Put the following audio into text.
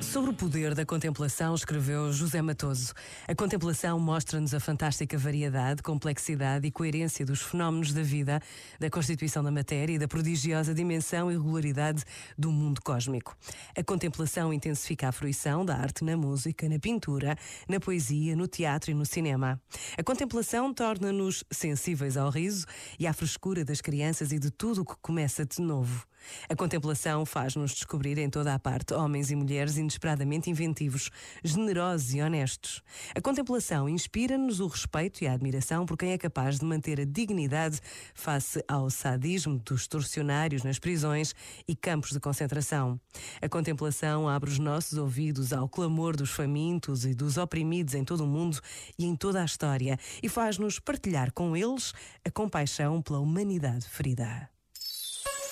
Sobre o poder da contemplação, escreveu José Matoso. A contemplação mostra-nos a fantástica variedade, complexidade e coerência dos fenómenos da vida, da constituição da matéria e da prodigiosa dimensão e regularidade do mundo cósmico. A contemplação intensifica a fruição da arte na música, na pintura, na poesia, no teatro e no cinema. A contemplação torna-nos sensíveis ao riso e à frescura das crianças e de tudo o que começa de novo. A contemplação faz-nos descobrir em toda a parte homens e mulheres inesperadamente inventivos, generosos e honestos. A contemplação inspira-nos o respeito e a admiração por quem é capaz de manter a dignidade face ao sadismo dos torcionários nas prisões e campos de concentração. A contemplação abre os nossos ouvidos ao clamor dos famintos e dos oprimidos em todo o mundo e em toda a história e faz-nos partilhar com eles a compaixão pela humanidade ferida.